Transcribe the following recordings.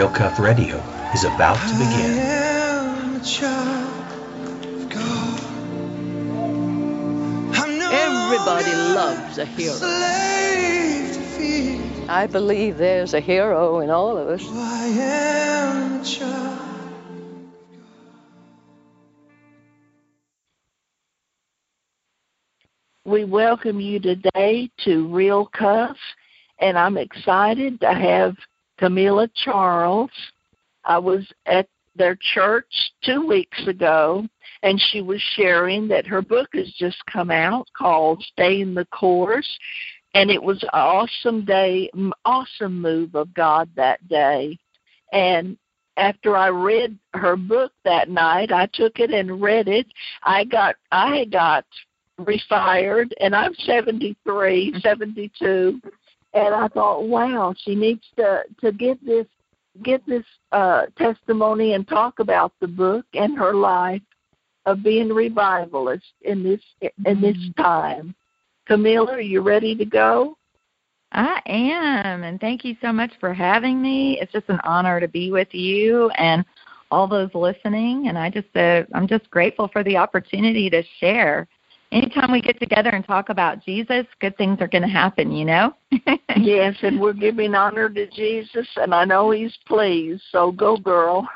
Real Cuff Radio is about to begin. Everybody loves a hero. I believe there's a hero in all of us. We welcome you today to Real Cuff, and I'm excited to have Camilla Charles. I was at their church two weeks ago, and she was sharing that her book has just come out called Staying the Course. And it was an awesome day, awesome move of God that day. And after I read her book that night, I took it and read it. I got I got refired, and I'm 73, mm-hmm. 72, and I thought, wow, she needs to to get this get this uh, testimony and talk about the book and her life of being revivalist in this in this mm-hmm. time. Camilla, are you ready to go? I am, and thank you so much for having me. It's just an honor to be with you and all those listening. And I just, uh, I'm just grateful for the opportunity to share anytime we get together and talk about Jesus, good things are going to happen, you know? yes, and we're giving honor to Jesus, and I know He's pleased. So go, girl.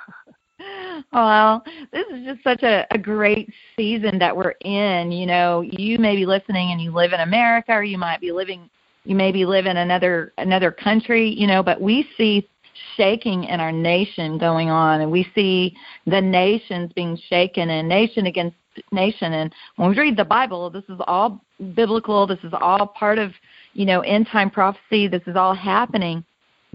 Well, this is just such a, a great season that we're in. You know, you may be listening and you live in America, or you might be living, you maybe live in another another country. You know, but we see shaking in our nation going on, and we see the nations being shaken, and nation against nation. And when we read the Bible, this is all biblical. This is all part of, you know, end time prophecy. This is all happening.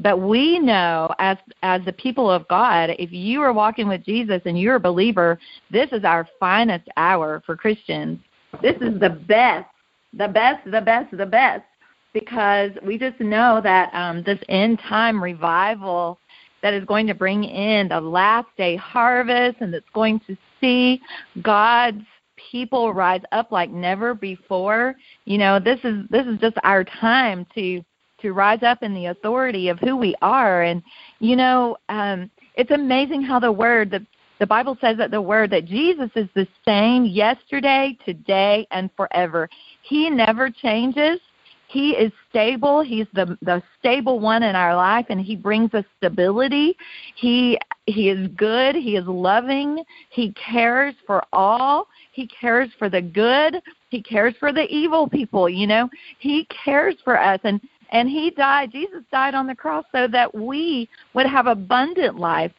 But we know as as the people of God, if you are walking with Jesus and you're a believer, this is our finest hour for Christians. This is the best, the best, the best, the best, because we just know that um, this end time revival that is going to bring in the last day harvest and that's going to see God's people rise up like never before. You know, this is this is just our time to to rise up in the authority of who we are and you know, um it's amazing how the word the the Bible says that the word that Jesus is the same yesterday, today, and forever. He never changes. He is stable. He's the the stable one in our life, and He brings us stability. He He is good. He is loving. He cares for all. He cares for the good. He cares for the evil people. You know, He cares for us, and and He died. Jesus died on the cross so that we would have abundant life.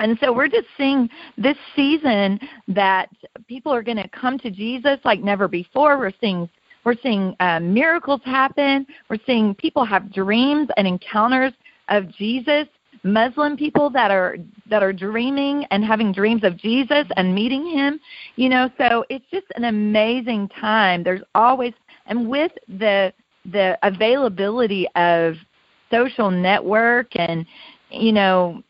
And so we're just seeing this season that people are going to come to Jesus like never before. We're seeing we're seeing uh, miracles happen. We're seeing people have dreams and encounters of Jesus. Muslim people that are that are dreaming and having dreams of Jesus and meeting him. You know, so it's just an amazing time. There's always and with the the availability of social network and you know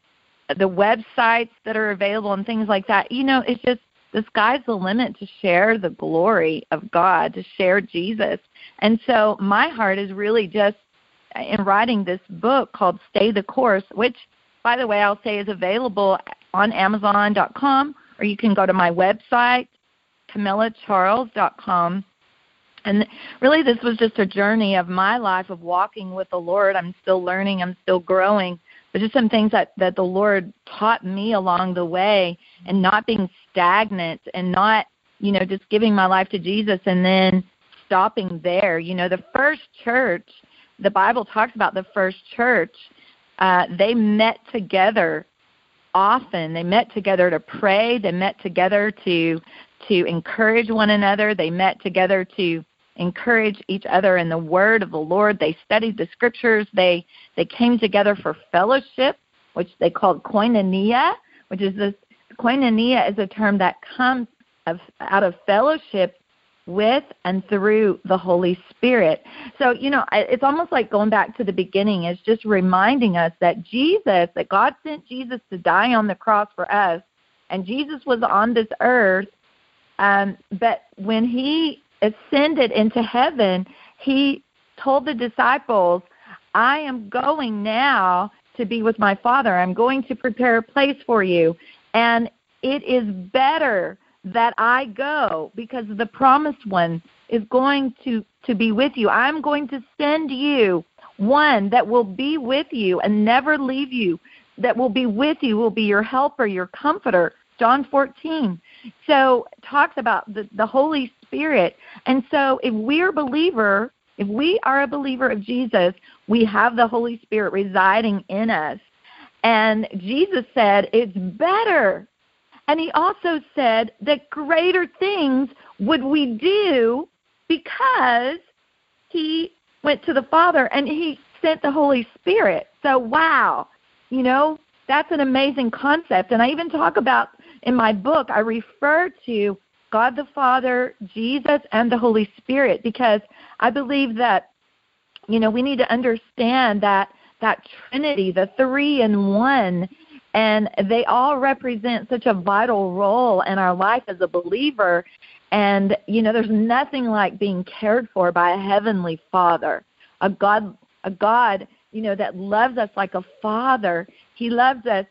the websites that are available and things like that you know it's just the sky's the limit to share the glory of God, to share Jesus. And so my heart is really just in writing this book called Stay the Course, which, by the way, I'll say is available on Amazon.com, or you can go to my website, CamillaCharles.com. And really, this was just a journey of my life of walking with the Lord. I'm still learning, I'm still growing but just some things that that the Lord taught me along the way, and not being stagnant, and not you know just giving my life to Jesus and then stopping there. You know, the first church, the Bible talks about the first church. Uh, they met together often. They met together to pray. They met together to to encourage one another. They met together to encourage each other in the word of the Lord. They studied the scriptures. They they came together for fellowship, which they called koinonia, which is this koinonia is a term that comes of, out of fellowship with and through the Holy Spirit. So, you know, it's almost like going back to the beginning. It's just reminding us that Jesus, that God sent Jesus to die on the cross for us, and Jesus was on this earth. Um, but when he ascended into heaven, he told the disciples, I am going now to be with my Father. I'm going to prepare a place for you. And it is better that I go because the promised one is going to, to be with you. I'm going to send you one that will be with you and never leave you, that will be with you, will be your helper, your comforter. John 14. So talks about the, the Holy Spirit. And so if we're a believer, if we are a believer of Jesus, we have the Holy Spirit residing in us. And Jesus said, It's better. And he also said that greater things would we do because he went to the Father and he sent the Holy Spirit. So, wow, you know, that's an amazing concept. And I even talk about in my book, I refer to God the Father, Jesus, and the Holy Spirit because I believe that, you know, we need to understand that that Trinity, the three in one, and they all represent such a vital role in our life as a believer. And, you know, there's nothing like being cared for by a heavenly father, a God, a God, you know, that loves us like a father. He loves us,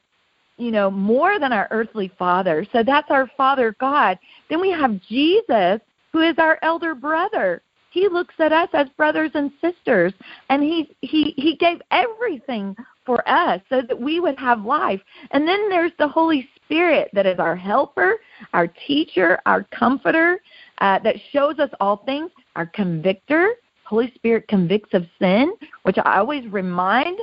you know, more than our earthly father. So that's our Father God. Then we have Jesus, who is our elder brother. He looks at us as brothers and sisters, and he he he gave everything for us so that we would have life. And then there's the Holy Spirit that is our helper, our teacher, our comforter, uh, that shows us all things, our convictor. Holy Spirit convicts of sin, which I always remind.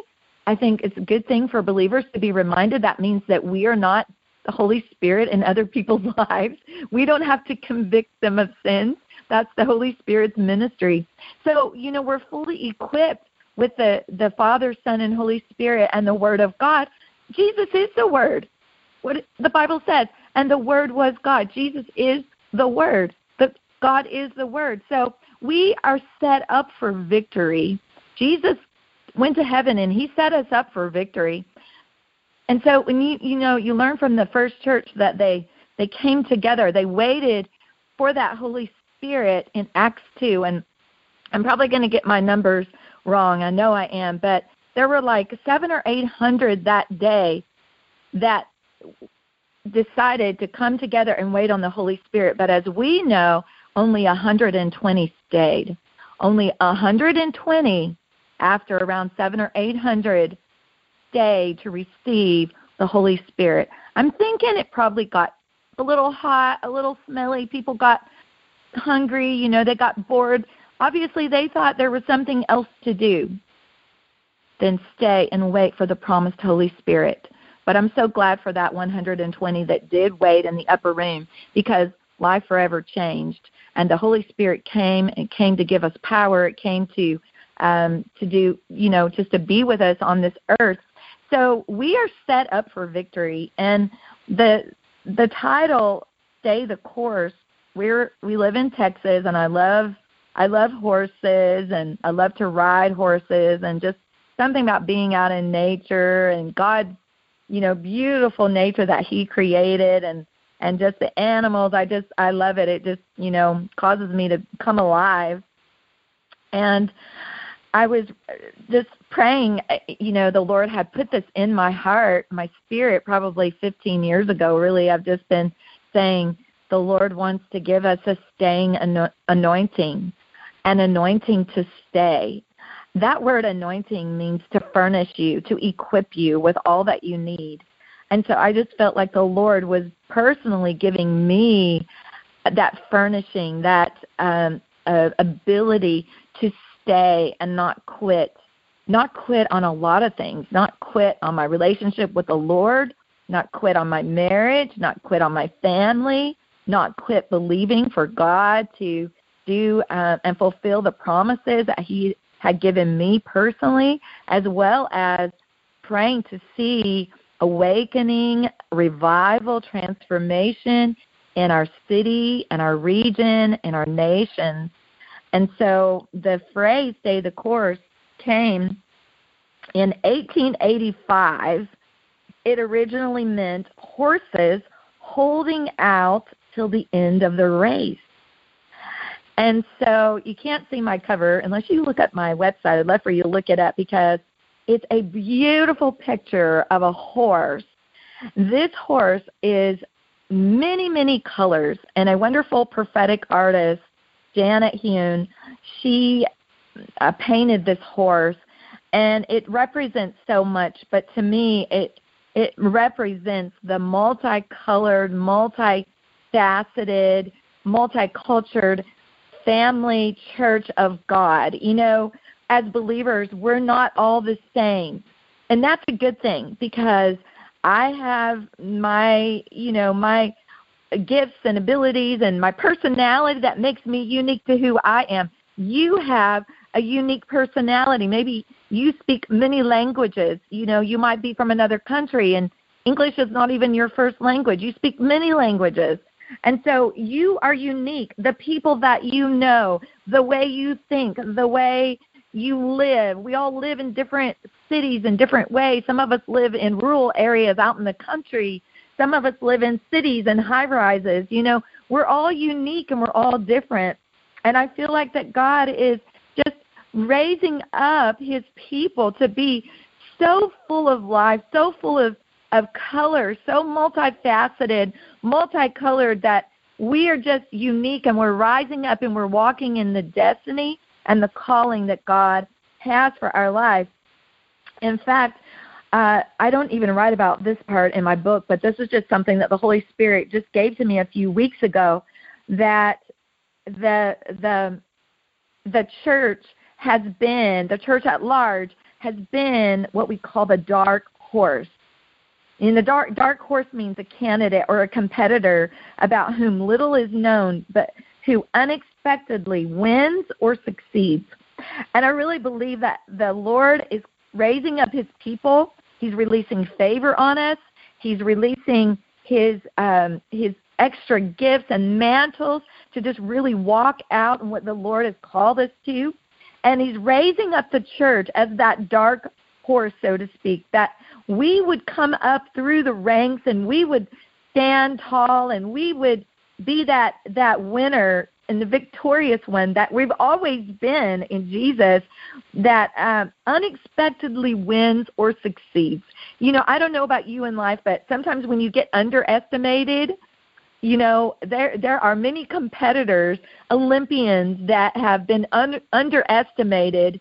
I think it's a good thing for believers to be reminded. That means that we are not the Holy Spirit in other people's lives. We don't have to convict them of sins. That's the Holy Spirit's ministry. So, you know, we're fully equipped with the, the Father, Son, and Holy Spirit and the Word of God. Jesus is the Word. What the Bible says, and the Word was God. Jesus is the Word. The, God is the Word. So we are set up for victory. Jesus went to heaven and he set us up for victory. And so when you you know you learn from the first church that they they came together, they waited for that Holy Spirit in Acts 2 and I'm probably going to get my numbers wrong. I know I am, but there were like 7 or 800 that day that decided to come together and wait on the Holy Spirit, but as we know, only 120 stayed. Only 120 after around 7 or 800 stayed to receive the Holy Spirit. I'm thinking it probably got a little hot, a little smelly. People got hungry, you know, they got bored. Obviously, they thought there was something else to do than stay and wait for the promised Holy Spirit. But I'm so glad for that 120 that did wait in the upper room because life forever changed. And the Holy Spirit came and came to give us power. It came to um, to do, you know, just to be with us on this earth. So we are set up for victory. And the the title "Stay the Course." We're we live in Texas, and I love I love horses, and I love to ride horses, and just something about being out in nature and God's, you know, beautiful nature that He created, and and just the animals. I just I love it. It just you know causes me to come alive. And I was just praying, uh, you know, the Lord had put this in my heart, my spirit, probably 15 years ago. Really, I've just been saying the Lord wants to give us a staying anointing, an anointing to stay. That word anointing means to furnish you, to equip you with all that you need. And so I just felt like the Lord was personally giving me that furnishing, that um, uh, ability to stay and not quit. Not quit on a lot of things. Not quit on my relationship with the Lord. Not quit on my marriage. Not quit on my family. Not quit believing for God to do uh, and fulfill the promises that He had given me personally, as well as praying to see awakening, revival, transformation in our city, in our region, in our nations. And so the phrase stay the course came in 1885. It originally meant horses holding out till the end of the race. And so you can't see my cover unless you look at my website. I'd love for you to look it up because it's a beautiful picture of a horse. This horse is many, many colors, and a wonderful prophetic artist, Janet Hune, she uh, painted this horse, and it represents so much. But to me, it it represents the multicolored, multifaceted, multicultured family church of God. You know, as believers, we're not all the same. And that's a good thing because I have my, you know, my gifts and abilities and my personality that makes me unique to who I am. You have a unique personality. Maybe you speak many languages. You know, you might be from another country and English is not even your first language. You speak many languages. And so you are unique. The people that you know, the way you think, the way you live. We all live in different cities in different ways. Some of us live in rural areas out in the country. Some of us live in cities and high rises. You know, we're all unique and we're all different. And I feel like that God is just raising up his people to be so full of life, so full of, of color, so multifaceted, multicolored that we are just unique and we're rising up and we're walking in the destiny and the calling that God has for our life. In fact, uh, I don't even write about this part in my book, but this is just something that the Holy Spirit just gave to me a few weeks ago. That the the the church has been the church at large has been what we call the dark horse. And the dark dark horse means a candidate or a competitor about whom little is known, but who unexpectedly wins or succeeds. And I really believe that the Lord is raising up his people. He's releasing favor on us. He's releasing his um, his extra gifts and mantles to just really walk out in what the Lord has called us to. And he's raising up the church as that dark horse, so to speak, that we would come up through the ranks and we would stand tall and we would be that that winner and the victorious one that we've always been in Jesus that um, unexpectedly wins or succeeds. You know, I don't know about you in life, but sometimes when you get underestimated, you know, there there are many competitors, Olympians that have been un, underestimated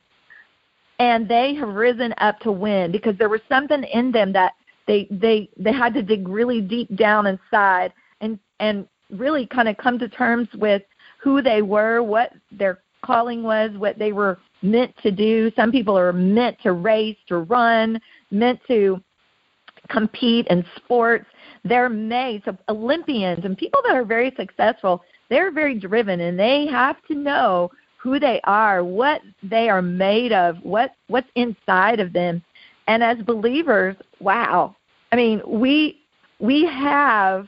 and they have risen up to win because there was something in them that they they they had to dig really deep down inside and and really kind of come to terms with who they were, what their calling was, what they were meant to do. Some people are meant to race, to run, meant to compete in sports. They're made so Olympians and people that are very successful. They're very driven, and they have to know who they are, what they are made of, what what's inside of them. And as believers, wow. I mean, we we have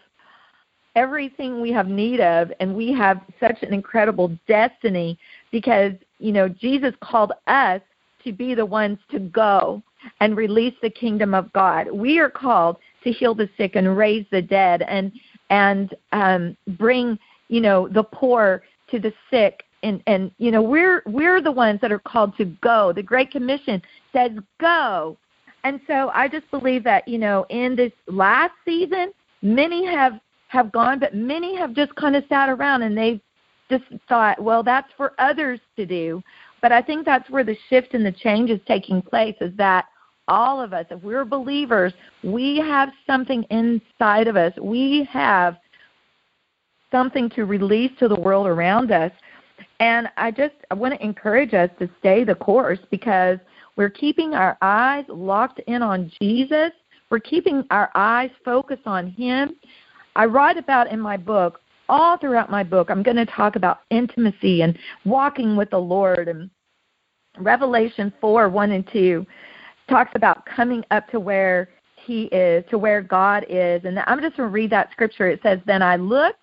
everything we have need of and we have such an incredible destiny because you know Jesus called us to be the ones to go and release the kingdom of God. We are called to heal the sick and raise the dead and and um, bring you know the poor to the sick and and you know we're we're the ones that are called to go. The Great Commission says go. And so I just believe that you know in this last season many have have gone, but many have just kind of sat around and they've just thought, well, that's for others to do. But I think that's where the shift and the change is taking place is that all of us, if we're believers, we have something inside of us. We have something to release to the world around us. And I just I want to encourage us to stay the course because we're keeping our eyes locked in on Jesus. We're keeping our eyes focused on Him. I write about in my book, all throughout my book, I'm going to talk about intimacy and walking with the Lord. And Revelation 4 1 and 2 talks about coming up to where He is, to where God is. And I'm just going to read that scripture. It says, Then I looked,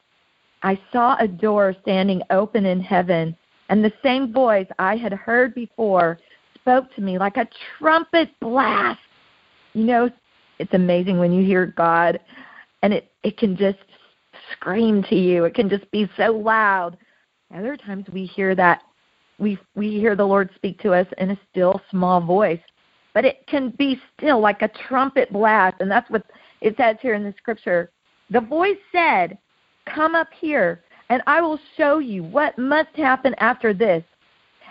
I saw a door standing open in heaven, and the same voice I had heard before spoke to me like a trumpet blast. You know, it's amazing when you hear God and it it can just scream to you. It can just be so loud. Other times we hear that we we hear the Lord speak to us in a still small voice. but it can be still like a trumpet blast. And that's what it says here in the scripture. The voice said, Come up here, and I will show you what must happen after this.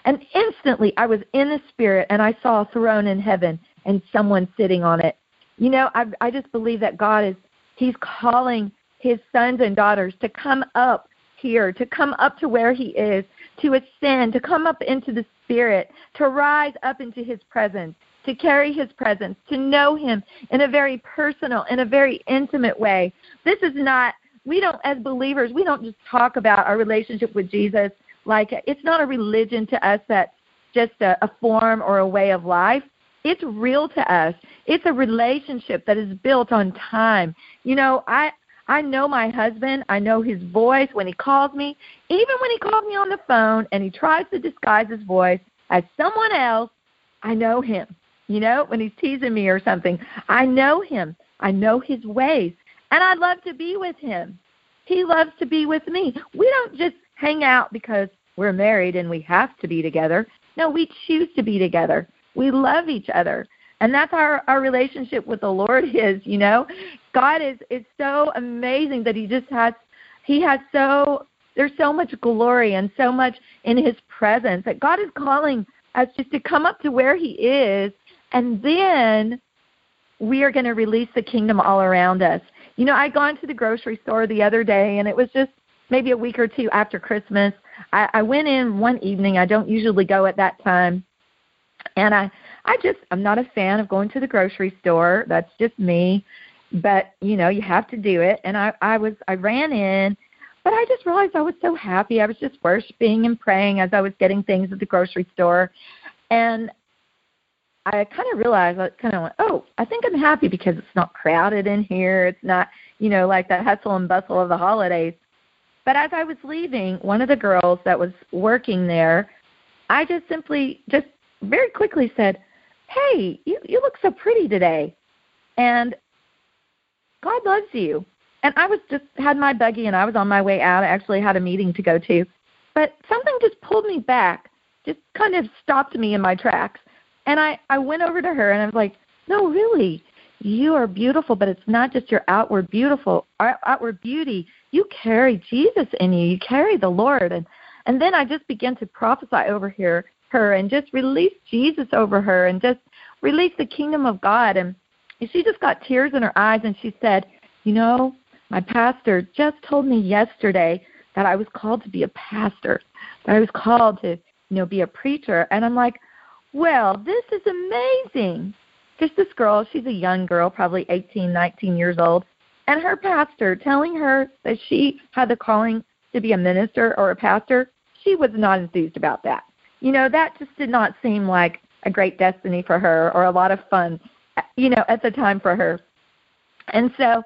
And instantly I was in the spirit, and I saw a throne in heaven and someone sitting on it. You know, I, I just believe that God is, He's calling His sons and daughters to come up here, to come up to where He is, to ascend, to come up into the Spirit, to rise up into His presence, to carry His presence, to know Him in a very personal, in a very intimate way. This is not, we don't, as believers, we don't just talk about our relationship with Jesus like it's not a religion to us that's just a, a form or a way of life. It's real to us. It's a relationship that is built on time. You know, I I know my husband. I know his voice when he calls me. Even when he calls me on the phone and he tries to disguise his voice as someone else, I know him. You know, when he's teasing me or something, I know him. I know his ways. And I love to be with him. He loves to be with me. We don't just hang out because we're married and we have to be together. No, we choose to be together. We love each other and that's our our relationship with the lord is you know god is is so amazing that he just has he has so there's so much glory and so much in his presence that god is calling us just to come up to where he is and then we are going to release the kingdom all around us you know I'd gone to the grocery store the other day and it was just maybe a week or two after christmas i i went in one evening i don't usually go at that time and i I just I'm not a fan of going to the grocery store. That's just me. But, you know, you have to do it. And I I was I ran in, but I just realized I was so happy. I was just worshiping and praying as I was getting things at the grocery store. And I kind of realized, I kind of went, oh, I think I'm happy because it's not crowded in here. It's not, you know, like that hustle and bustle of the holidays. But as I was leaving, one of the girls that was working there, I just simply, just very quickly said, hey, you, you look so pretty today. And God loves you. And I was just had my buggy and I was on my way out. I actually had a meeting to go to. But something just pulled me back, just kind of stopped me in my tracks. And I, I went over to her and I was like, No, really, you are beautiful, but it's not just your outward beautiful uh, outward beauty. You carry Jesus in you. You carry the Lord. And and then I just began to prophesy over here her and just release Jesus over her and just release the kingdom of God. And she just got tears in her eyes and she said, You know, my pastor just told me yesterday that I was called to be a pastor, that I was called to, you know, be a preacher. And I'm like, Well, this is amazing. Just this girl, she's a young girl, probably 18, 19 years old, and her pastor telling her that she had the calling to be a minister or a pastor, she was not enthused about that you know, that just did not seem like a great destiny for her or a lot of fun, you know, at the time for her. And so,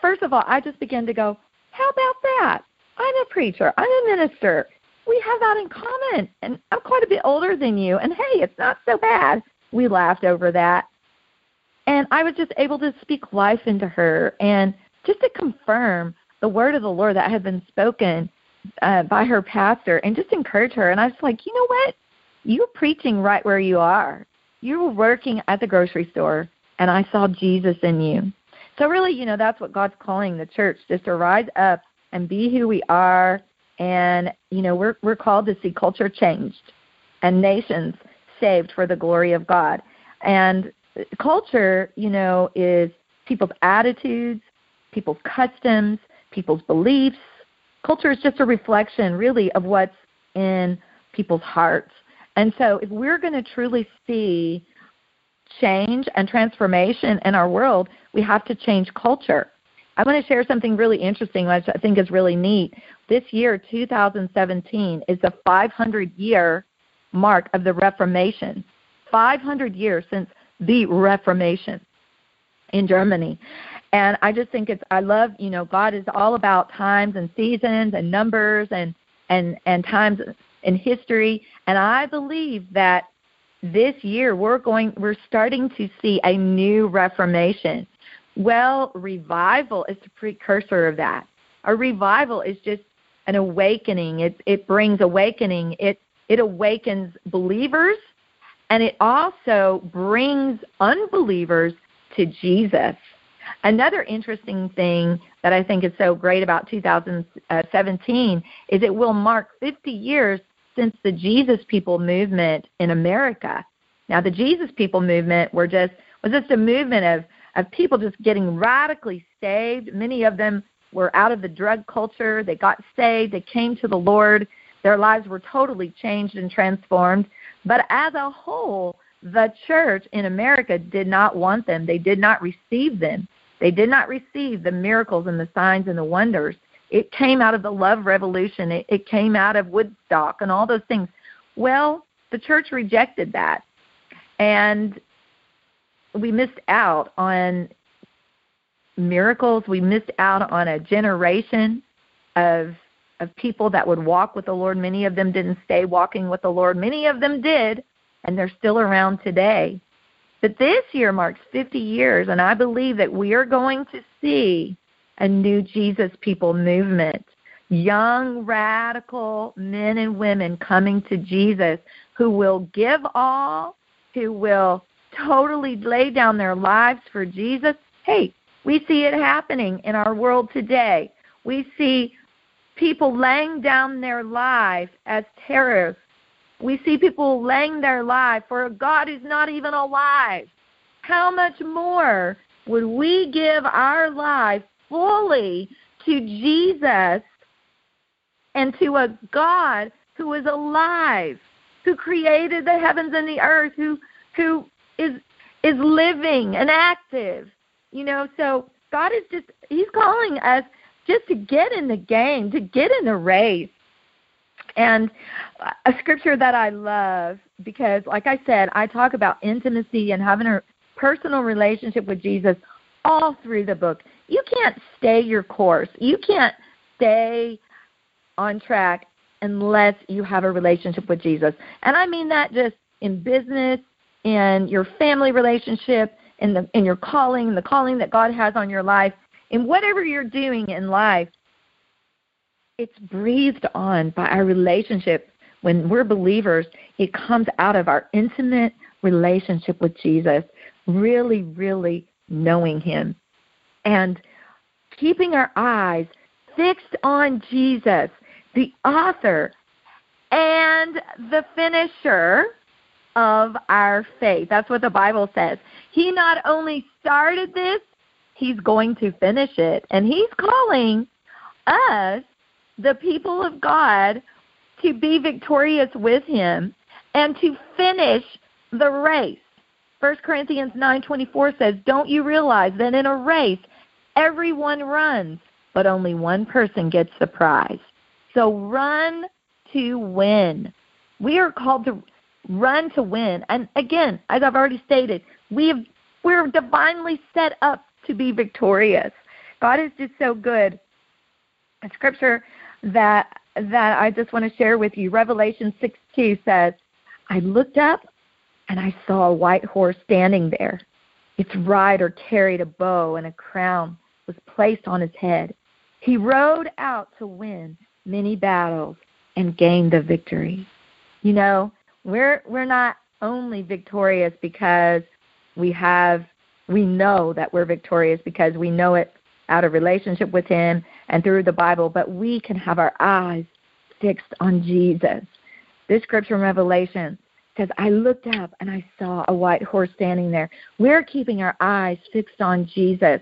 first of all, I just began to go, how about that? I'm a preacher. I'm a minister. We have that in common. And I'm quite a bit older than you. And hey, it's not so bad. We laughed over that. And I was just able to speak life into her and just to confirm the word of the Lord that had been spoken uh, by her pastor and just encourage her. And I was like, you know what? You're preaching right where you are. You were working at the grocery store, and I saw Jesus in you. So really, you know, that's what God's calling the church, just to rise up and be who we are. And you know, we're we're called to see culture changed and nations saved for the glory of God. And culture, you know, is people's attitudes, people's customs, people's beliefs, culture is just a reflection, really, of what's in people's hearts. And so, if we're going to truly see change and transformation in our world, we have to change culture. I want to share something really interesting, which I think is really neat. This year, 2017, is the 500 year mark of the Reformation. 500 years since the Reformation in Germany. And I just think it's I love, you know, God is all about times and seasons and numbers and and and times in history and I believe that this year we're going we're starting to see a new reformation. Well, revival is the precursor of that. A revival is just an awakening. It it brings awakening. It it awakens believers and it also brings unbelievers to Jesus. Another interesting thing that I think is so great about 2017 is it will mark 50 years since the Jesus People movement in America. Now, the Jesus People movement were just was just a movement of of people just getting radically saved. Many of them were out of the drug culture. They got saved. They came to the Lord. Their lives were totally changed and transformed. But as a whole, the church in America did not want them. They did not receive them. They did not receive the miracles and the signs and the wonders. It came out of the love revolution. It, it came out of Woodstock and all those things. Well, the church rejected that. And we missed out on miracles. We missed out on a generation of of people that would walk with the Lord. Many of them didn't stay walking with the Lord. Many of them did, and they're still around today. But this year marks 50 years, and I believe that we are going to see a new Jesus people movement. Young, radical men and women coming to Jesus who will give all, who will totally lay down their lives for Jesus. Hey, we see it happening in our world today. We see people laying down their life as terrorists. We see people laying their life for a God who's not even alive. How much more would we give our life fully to Jesus and to a God who is alive, who created the heavens and the earth, who who is is living and active. You know, so God is just he's calling us just to get in the game, to get in the race. And a scripture that I love because like I said, I talk about intimacy and having a personal relationship with Jesus all through the book. You can't stay your course. You can't stay on track unless you have a relationship with Jesus. And I mean that just in business, in your family relationship, in the in your calling, the calling that God has on your life, in whatever you're doing in life, it's breathed on by our relationship. When we're believers, it comes out of our intimate relationship with Jesus, really, really knowing Him. And keeping our eyes fixed on Jesus, the author and the finisher of our faith. That's what the Bible says. He not only started this, he's going to finish it. And he's calling us, the people of God, to be victorious with him and to finish the race. 1 Corinthians 9:24 says, "Don't you realize that in a race everyone runs, but only one person gets the prize?" So run to win. We are called to run to win. And again, as I've already stated, we have, we're divinely set up to be victorious. God is just so good. A scripture that that I just want to share with you, Revelation 6 2 says, I looked up and I saw a white horse standing there. Its rider carried a bow and a crown was placed on his head. He rode out to win many battles and gain the victory. You know, we're we're not only victorious because we have we know that we're victorious because we know it out of relationship with him and through the Bible, but we can have our eyes fixed on Jesus. This scripture in Revelation says, I looked up and I saw a white horse standing there. We're keeping our eyes fixed on Jesus,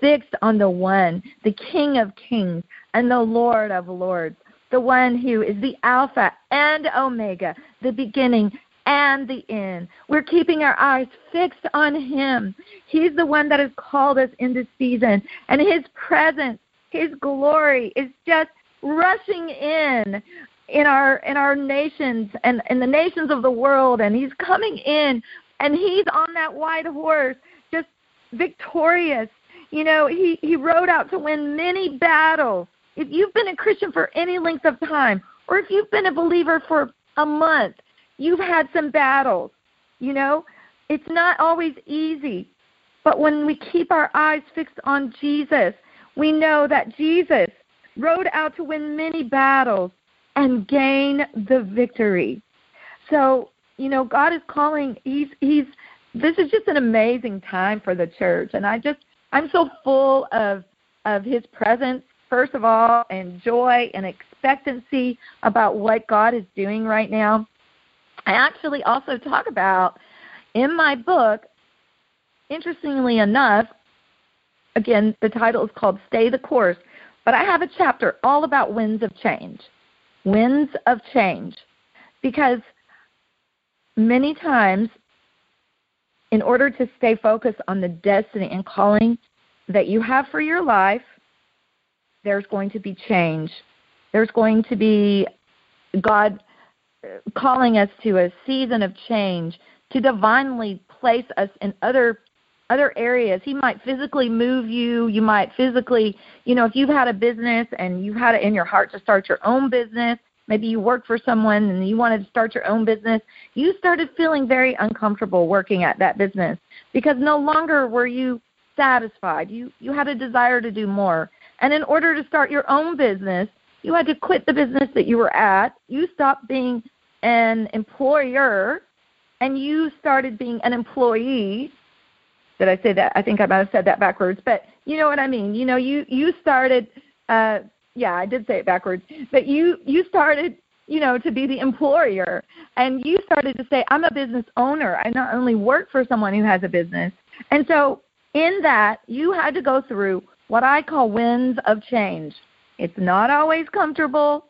fixed on the one, the King of kings and the Lord of lords, the one who is the Alpha and Omega, the beginning and the end. We're keeping our eyes fixed on Him. He's the one that has called us in this season, and His presence, His glory is just rushing in in our in our nations and in the nations of the world and he's coming in and he's on that white horse just victorious you know he he rode out to win many battles if you've been a Christian for any length of time, or if you've been a believer for a month, you've had some battles. You know, it's not always easy. But when we keep our eyes fixed on Jesus, we know that Jesus rode out to win many battles and gain the victory. So you know, God is calling. He's he's. This is just an amazing time for the church, and I just I'm so full of of His presence first of all, and joy and expectancy about what God is doing right now. I actually also talk about in my book, interestingly enough, again, the title is called Stay the Course, but I have a chapter all about winds of change. Winds of change. Because many times, in order to stay focused on the destiny and calling that you have for your life, there's going to be change. There's going to be God calling us to a season of change to divinely place us in other other areas. He might physically move you. You might physically, you know, if you've had a business and you've had it in your heart to start your own business, maybe you worked for someone and you wanted to start your own business, you started feeling very uncomfortable working at that business because no longer were you satisfied. You you had a desire to do more. And in order to start your own business, you had to quit the business that you were at. You stopped being an employer and you started being an employee. Did I say that? I think I might have said that backwards, but you know what I mean. You know, you you started uh yeah, I did say it backwards. But you you started, you know, to be the employer and you started to say I'm a business owner. I not only work for someone who has a business. And so in that, you had to go through what I call winds of change. It's not always comfortable.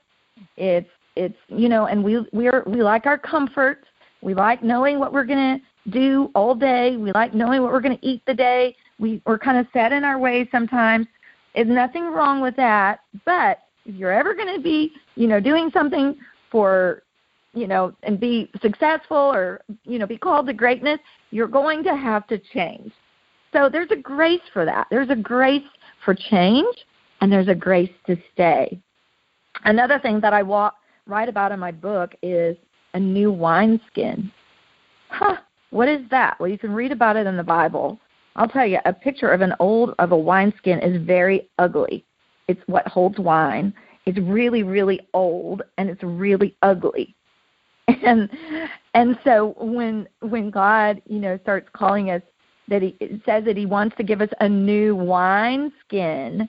It's it's you know, and we we're we like our comfort. We like knowing what we're gonna do all day. We like knowing what we're gonna eat the day. We we're kind of set in our ways sometimes. There's nothing wrong with that. But if you're ever gonna be, you know, doing something for you know, and be successful or, you know, be called to greatness, you're going to have to change. So there's a grace for that. There's a grace for change, and there's a grace to stay. Another thing that I walk, write about in my book is a new wineskin. Huh, what is that? Well, you can read about it in the Bible. I'll tell you, a picture of an old of a wineskin is very ugly. It's what holds wine. It's really, really old and it's really ugly. And and so when when God, you know, starts calling us that he says that he wants to give us a new wine skin.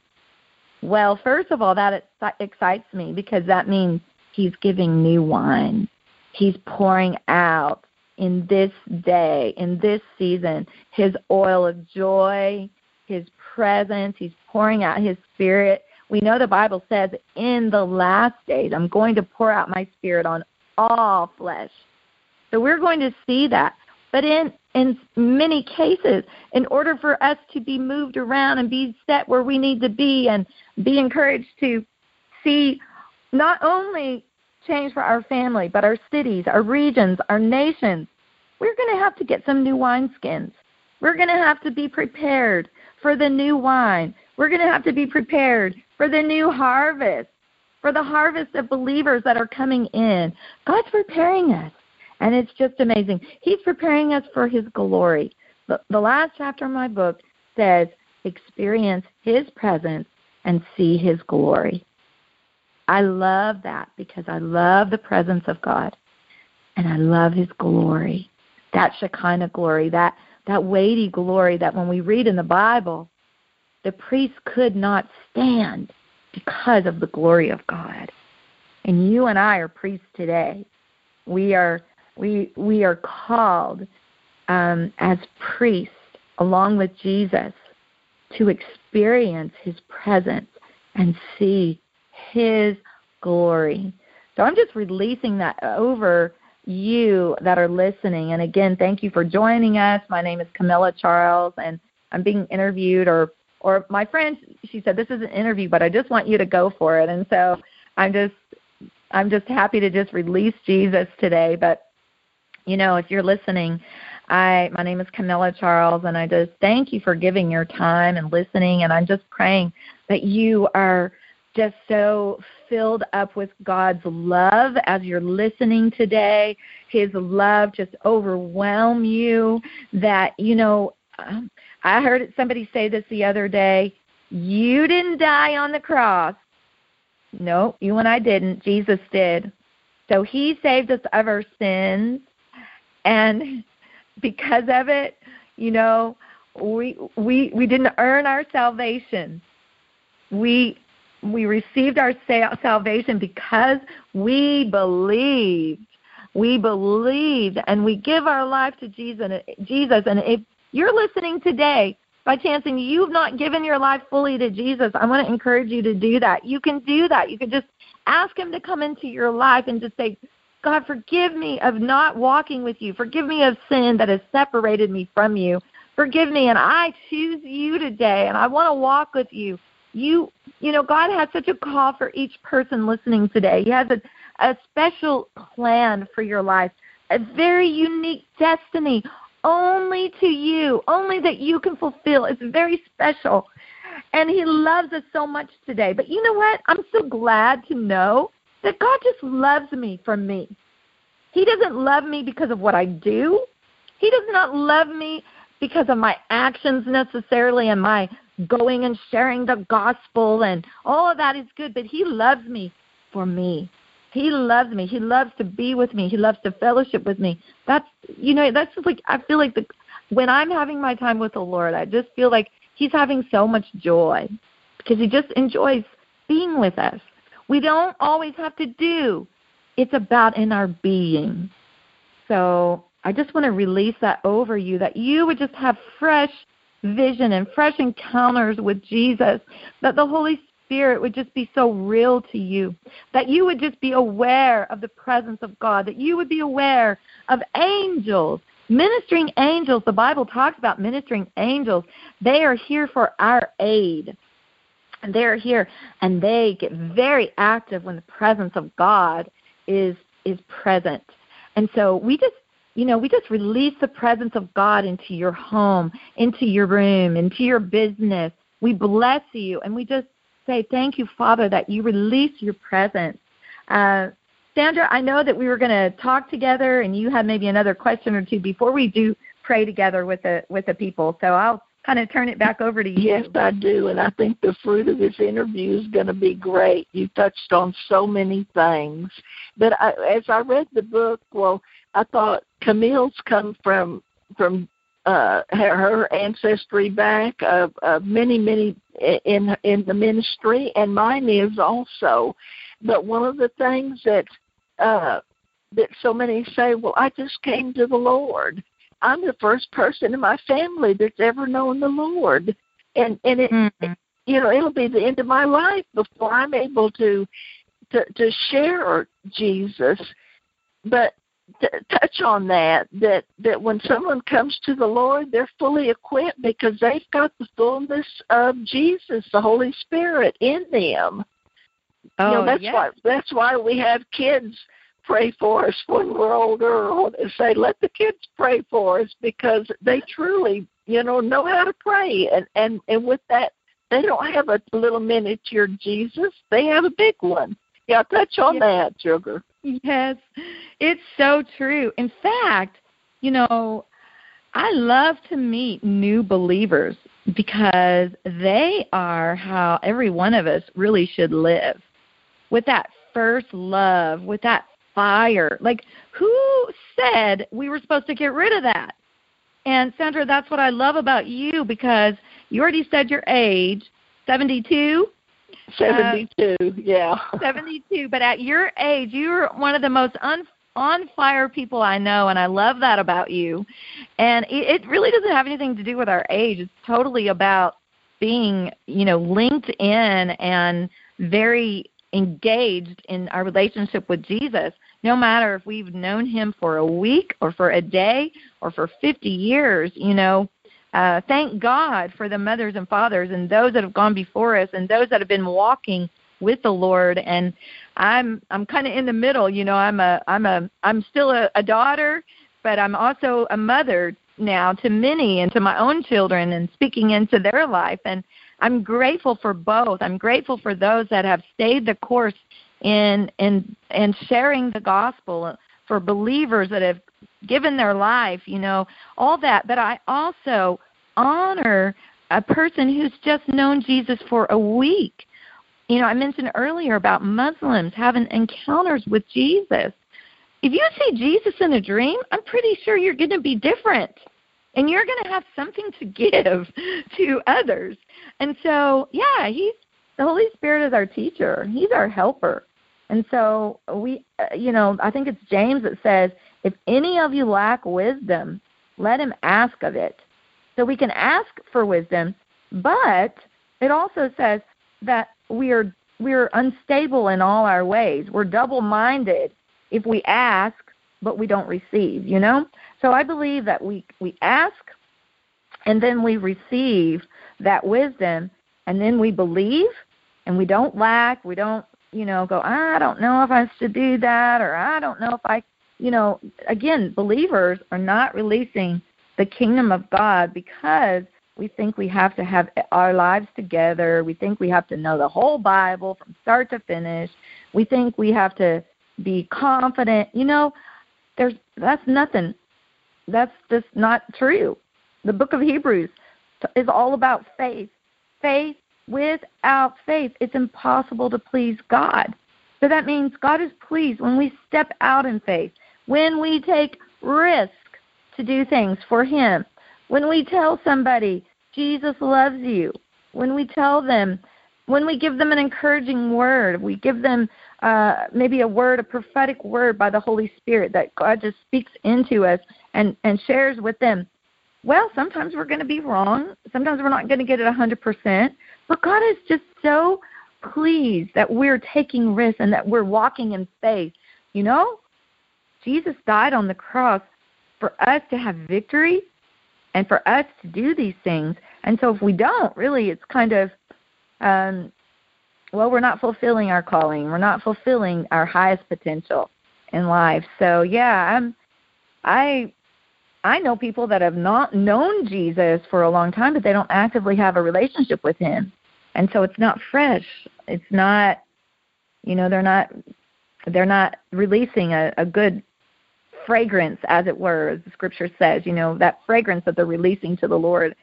Well, first of all, that excites me because that means he's giving new wine. He's pouring out in this day, in this season, his oil of joy, his presence. He's pouring out his spirit. We know the Bible says, in the last days, I'm going to pour out my spirit on all flesh. So we're going to see that. But in in many cases, in order for us to be moved around and be set where we need to be and be encouraged to see not only change for our family, but our cities, our regions, our nations, we're going to have to get some new wineskins. We're going to have to be prepared for the new wine. We're going to have to be prepared for the new harvest, for the harvest of believers that are coming in. God's preparing us. And it's just amazing. He's preparing us for His glory. The, the last chapter of my book says, experience His presence and see His glory. I love that because I love the presence of God and I love His glory. That Shekinah glory, that, that weighty glory that when we read in the Bible, the priests could not stand because of the glory of God. And you and I are priests today. We are we we are called um, as priests along with Jesus to experience His presence and see His glory. So I'm just releasing that over you that are listening. And again, thank you for joining us. My name is Camilla Charles, and I'm being interviewed, or or my friend, she said this is an interview, but I just want you to go for it. And so I'm just I'm just happy to just release Jesus today. But you know, if you're listening, I my name is Camilla Charles and I just thank you for giving your time and listening and I'm just praying that you are just so filled up with God's love as you're listening today. His love just overwhelm you that you know um, I heard somebody say this the other day, you didn't die on the cross. No, you and I didn't. Jesus did. So he saved us of our sins And because of it, you know, we we we didn't earn our salvation. We we received our salvation because we believed. We believed and we give our life to Jesus. Jesus. And if you're listening today, by chance and you've not given your life fully to Jesus, I want to encourage you to do that. You can do that. You can just ask Him to come into your life and just say, God, forgive me of not walking with you. Forgive me of sin that has separated me from you. Forgive me, and I choose you today, and I want to walk with you. You, you know, God has such a call for each person listening today. He has a, a special plan for your life, a very unique destiny, only to you, only that you can fulfill. It's very special. And He loves us so much today. But you know what? I'm so glad to know that God just loves me for me. He doesn't love me because of what I do. He does not love me because of my actions necessarily and my going and sharing the gospel and all of that is good, but He loves me for me. He loves me. He loves to be with me. He loves to fellowship with me. That's you know, that's just like I feel like the when I'm having my time with the Lord, I just feel like He's having so much joy because He just enjoys being with us. We don't always have to do. It's about in our being. So I just want to release that over you that you would just have fresh vision and fresh encounters with Jesus, that the Holy Spirit would just be so real to you, that you would just be aware of the presence of God, that you would be aware of angels, ministering angels. The Bible talks about ministering angels. They are here for our aid. And they are here and they get very active when the presence of God is is present. And so we just you know, we just release the presence of God into your home, into your room, into your business. We bless you and we just say, Thank you, Father, that you release your presence. Uh, Sandra, I know that we were going to talk together and you had maybe another question or two before we do pray together with the with the people. So I'll kind of turn it back over to you. Yes, I do, and I think the fruit of this interview is going to be great. You touched on so many things, but I, as I read the book, well, I thought Camille's come from from uh, her, ancestry back of, of many many in in the ministry, and mine is also. But one of the things that uh, that so many say, well, I just came to the Lord. I'm the first person in my family that's ever known the Lord, and and it, mm-hmm. you know, it'll be the end of my life before I'm able to to to share Jesus. But to touch on that that that when someone comes to the Lord, they're fully equipped because they've got the fullness of Jesus, the Holy Spirit, in them. Oh, you know, that's yes. why that's why we have kids pray for us when we're older or say let the kids pray for us because they truly you know know how to pray. And and and with that they don't have a little miniature jesus. They have a big one. Yeah touch on yes. that sugar. Yes it's so true. In fact you know i love to meet new believers because they are how every one of us really should live. With that first love with that fire. Like, who said we were supposed to get rid of that? And Sandra, that's what I love about you because you already said your age, 72. 72, uh, yeah. 72, but at your age, you're one of the most un- on fire people I know, and I love that about you. And it, it really doesn't have anything to do with our age. It's totally about being, you know, linked in and very engaged in our relationship with Jesus, no matter if we've known him for a week or for a day or for 50 years, you know, uh, thank God for the mothers and fathers and those that have gone before us and those that have been walking with the Lord. And I'm I'm kind of in the middle, you know. I'm a I'm a I'm still a, a daughter, but I'm also a mother now to many and to my own children and speaking into their life. And I'm grateful for both. I'm grateful for those that have stayed the course in in in sharing the gospel for believers that have given their life, you know, all that. But I also honor a person who's just known Jesus for a week. You know, I mentioned earlier about Muslims having encounters with Jesus. if you see Jesus in a dream, I'm pretty sure you're going to be different. And you're going to have something to give to others. And so, yeah, he's the Holy Spirit is our teacher. He's our helper. And so we uh, you know, I think it's James that says, if any of you lack wisdom, let him ask of it. So we can ask for wisdom, but it also says that we are we're unstable in all our ways. We're double-minded if we ask but we don't receive, you know? So I believe that we we ask and then we receive that wisdom and then we believe and we don't lack, we don't, you know, go, I don't know if I should do that or I don't know if I, you know, again, believers are not releasing the kingdom of God because we think we have to have our lives together. We think we have to know the whole Bible from start to finish. We think we have to be confident. You know, there's that's nothing. That's just not true. The book of Hebrews is all about faith. Faith without faith, it's impossible to please God. So that means God is pleased when we step out in faith, when we take risk to do things for Him, when we tell somebody Jesus loves you, when we tell them, when we give them an encouraging word, we give them uh, maybe a word, a prophetic word by the Holy Spirit that God just speaks into us and, and shares with them. Well, sometimes we're going to be wrong. Sometimes we're not going to get it 100%. But God is just so pleased that we're taking risks and that we're walking in faith. You know, Jesus died on the cross for us to have victory and for us to do these things. And so if we don't, really, it's kind of um, well, we're not fulfilling our calling. We're not fulfilling our highest potential in life. So yeah, I'm I I know people that have not known Jesus for a long time, but they don't actively have a relationship with him. And so it's not fresh. It's not you know, they're not they're not releasing a, a good fragrance, as it were, as the scripture says, you know, that fragrance that they're releasing to the Lord.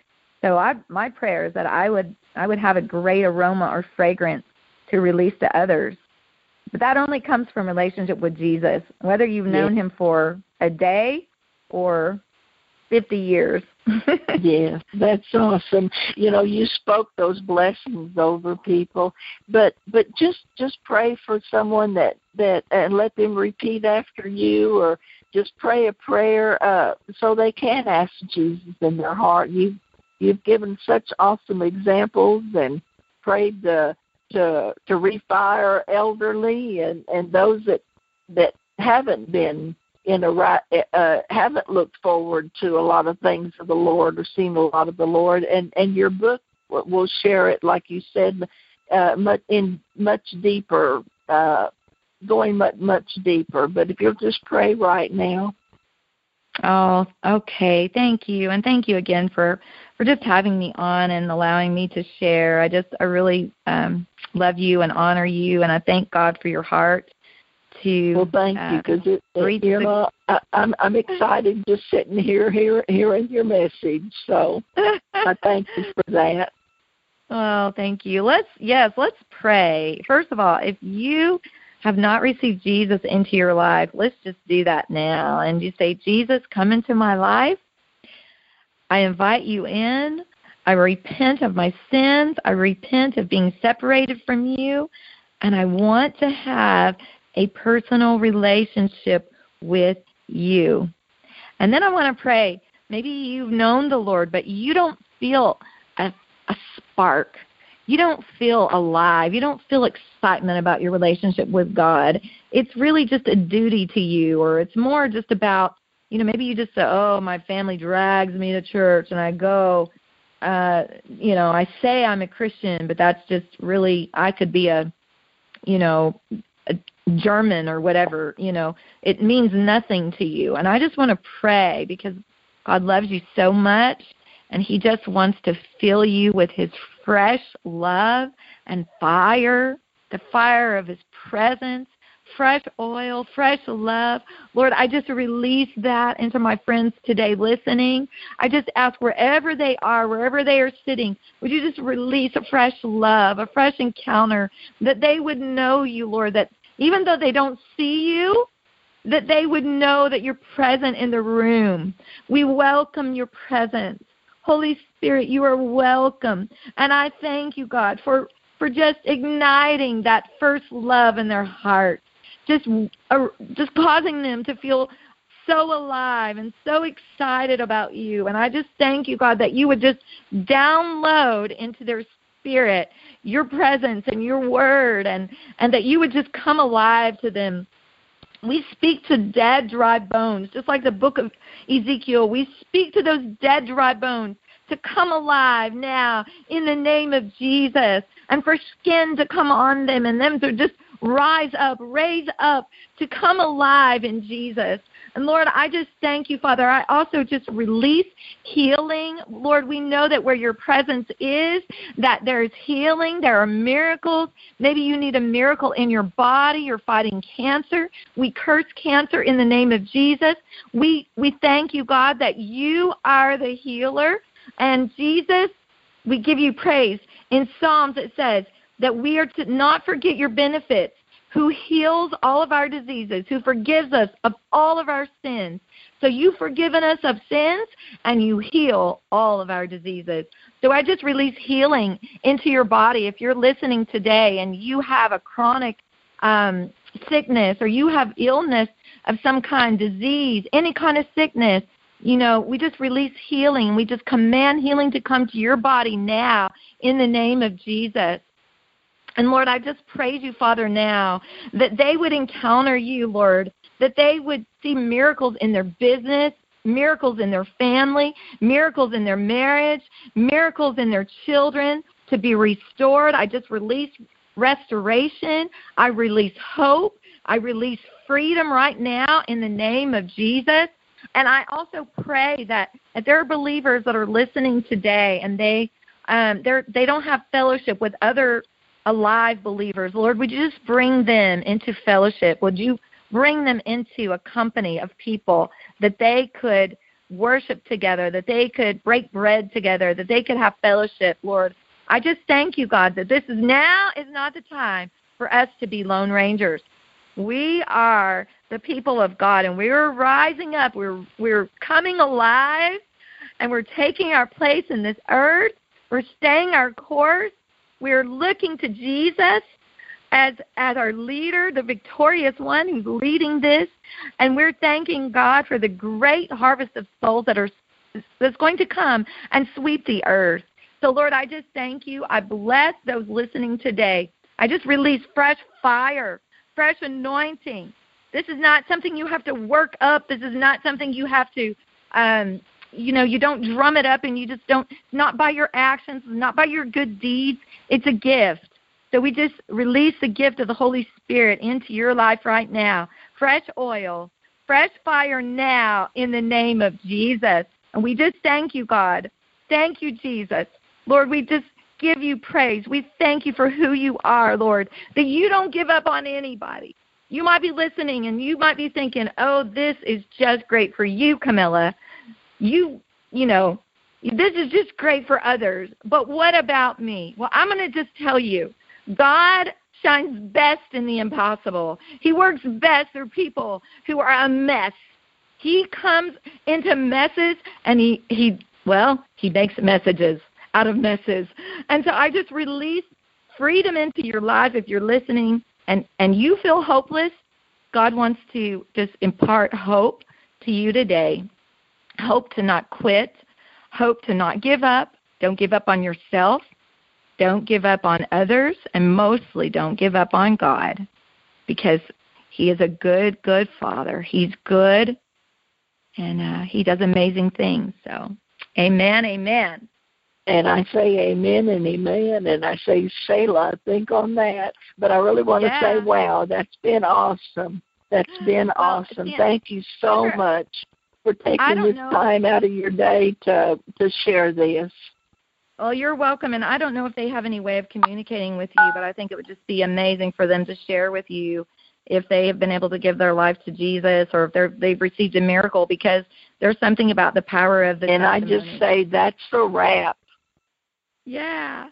So I my prayer is that I would I would have a great aroma or fragrance to release to others. But that only comes from relationship with Jesus, whether you've known him for a day or 50 years. yeah, that's awesome. You know, you spoke those blessings over people, but but just just pray for someone that that and let them repeat after you or just pray a prayer uh so they can ask Jesus in their heart. You you've given such awesome examples and prayed the to to refire elderly and and those that that haven't been in a right uh, haven't looked forward to a lot of things of the Lord or seen a lot of the Lord and and your book will share it like you said uh, in much deeper uh, going much much deeper but if you'll just pray right now Oh, okay. Thank you. And thank you again for for just having me on and allowing me to share. I just I really um love you and honor you and I thank God for your heart to Well, thank uh, you because it, know I, I'm I'm excited just sitting here here hearing your message. So I thank you for that. Well, thank you. Let's yes, let's pray. First of all, if you have not received Jesus into your life, let's just do that now. And you say, Jesus, come into my life. I invite you in. I repent of my sins. I repent of being separated from you. And I want to have a personal relationship with you. And then I want to pray. Maybe you've known the Lord, but you don't feel a, a spark you don't feel alive. You don't feel excitement about your relationship with God. It's really just a duty to you, or it's more just about, you know, maybe you just say, oh, my family drags me to church and I go. Uh, you know, I say I'm a Christian, but that's just really, I could be a, you know, German or whatever, you know, it means nothing to you. And I just want to pray because God loves you so much and He just wants to fill you with His fresh love and fire, the fire of His presence, fresh oil, fresh love. Lord, I just release that into my friends today listening. I just ask wherever they are, wherever they are sitting, would you just release a fresh love, a fresh encounter, that they would know you, Lord, that even though they don't see you, that they would know that you're present in the room. We welcome your presence. Holy Spirit, you are welcome. And I thank you, God, for, for just igniting that first love in their heart, just, uh, just causing them to feel so alive and so excited about you. And I just thank you, God, that you would just download into their spirit your presence and your word and, and that you would just come alive to them. We speak to dead, dry bones, just like the book of Ezekiel. We speak to those dead, dry bones to come alive now in the name of Jesus and for skin to come on them and them to just rise up, raise up, to come alive in Jesus. And Lord, I just thank you, Father. I also just release healing. Lord, we know that where your presence is, that there's healing, there are miracles. Maybe you need a miracle in your body, you're fighting cancer. We curse cancer in the name of Jesus. We we thank you, God, that you are the healer. And Jesus, we give you praise. In Psalms it says that we are to not forget your benefits who heals all of our diseases, who forgives us of all of our sins. So you've forgiven us of sins and you heal all of our diseases. So I just release healing into your body. If you're listening today and you have a chronic um, sickness or you have illness of some kind, disease, any kind of sickness, you know, we just release healing. We just command healing to come to your body now in the name of Jesus. And Lord, I just praise you, Father, now that they would encounter you, Lord, that they would see miracles in their business, miracles in their family, miracles in their marriage, miracles in their children to be restored. I just release restoration. I release hope. I release freedom right now in the name of Jesus. And I also pray that if there are believers that are listening today and they um, they're, they don't have fellowship with other alive believers. Lord, would you just bring them into fellowship? Would you bring them into a company of people that they could worship together, that they could break bread together, that they could have fellowship, Lord? I just thank you, God, that this is now is not the time for us to be lone rangers. We are the people of God and we're rising up. We're we're coming alive and we're taking our place in this earth. We're staying our course we're looking to Jesus as as our leader, the victorious one who's leading this, and we're thanking God for the great harvest of souls that are that's going to come and sweep the earth. So Lord, I just thank you. I bless those listening today. I just release fresh fire, fresh anointing. This is not something you have to work up. This is not something you have to um, you know you don't drum it up and you just don't not by your actions not by your good deeds it's a gift. So we just release the gift of the holy spirit into your life right now. Fresh oil fresh fire now in the name of jesus. And we just thank you god. Thank you jesus. Lord we just give you praise. We thank you for who you are lord that you don't give up on anybody. You might be listening and you might be thinking, oh, this is just great for you, Camilla you you know this is just great for others but what about me? Well i'm going to just tell you god shines best in the impossible. He works best through people who are a mess. He comes into messes and he he well he makes messages out of messes. And so i just release freedom into your life if you're listening and and you feel hopeless god wants to just impart hope to you today Hope to not quit. Hope to not give up. Don't give up on yourself. Don't give up on others. And mostly don't give up on God because He is a good, good Father. He's good and uh, He does amazing things. So, amen, amen. And I say amen and amen, and I say Selah, think on that. But I really want yeah. to say, wow, that's been awesome. That's been well, awesome. Thank you so much for taking this know. time out of your day to to share this. Well, you're welcome, and I don't know if they have any way of communicating with you, but I think it would just be amazing for them to share with you if they have been able to give their life to Jesus or if they're they've received a miracle because there's something about the power of the And testimony. I just say that's a wrap. Yeah.